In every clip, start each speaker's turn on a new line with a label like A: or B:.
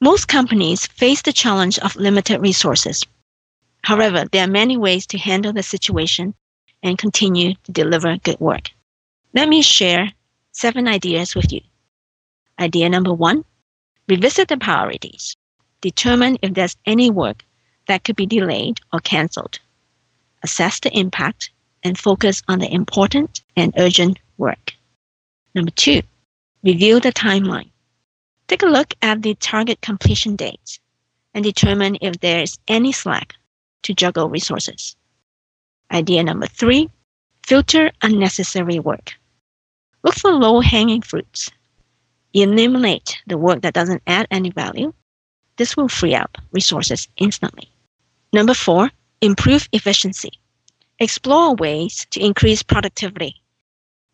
A: Most companies face the challenge of limited resources. However, there are many ways to handle the situation and continue to deliver good work. Let me share seven ideas with you. Idea number one revisit the priorities. Determine if there's any work that could be delayed or canceled. Assess the impact and focus on the important and urgent work. Number two, review the timeline. Take a look at the target completion dates and determine if there is any slack to juggle resources. Idea number three, filter unnecessary work. Look for low hanging fruits. Eliminate the work that doesn't add any value. This will free up resources instantly. Number four, improve efficiency. Explore ways to increase productivity.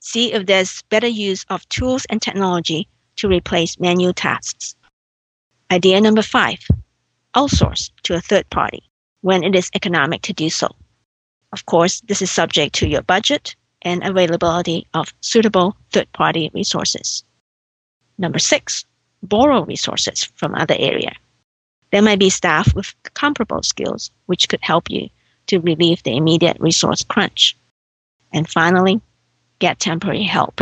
A: See if there's better use of tools and technology to replace manual tasks. Idea number five, outsource to a third party when it is economic to do so. Of course, this is subject to your budget and availability of suitable third party resources. Number six, borrow resources from other area. There might be staff with comparable skills which could help you to relieve the immediate resource crunch. And finally, get temporary help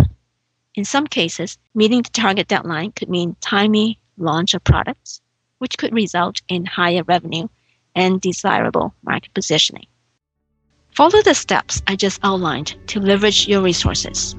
A: in some cases, meeting the target deadline could mean timely launch of products, which could result in higher revenue and desirable market positioning. Follow the steps I just outlined to leverage your resources.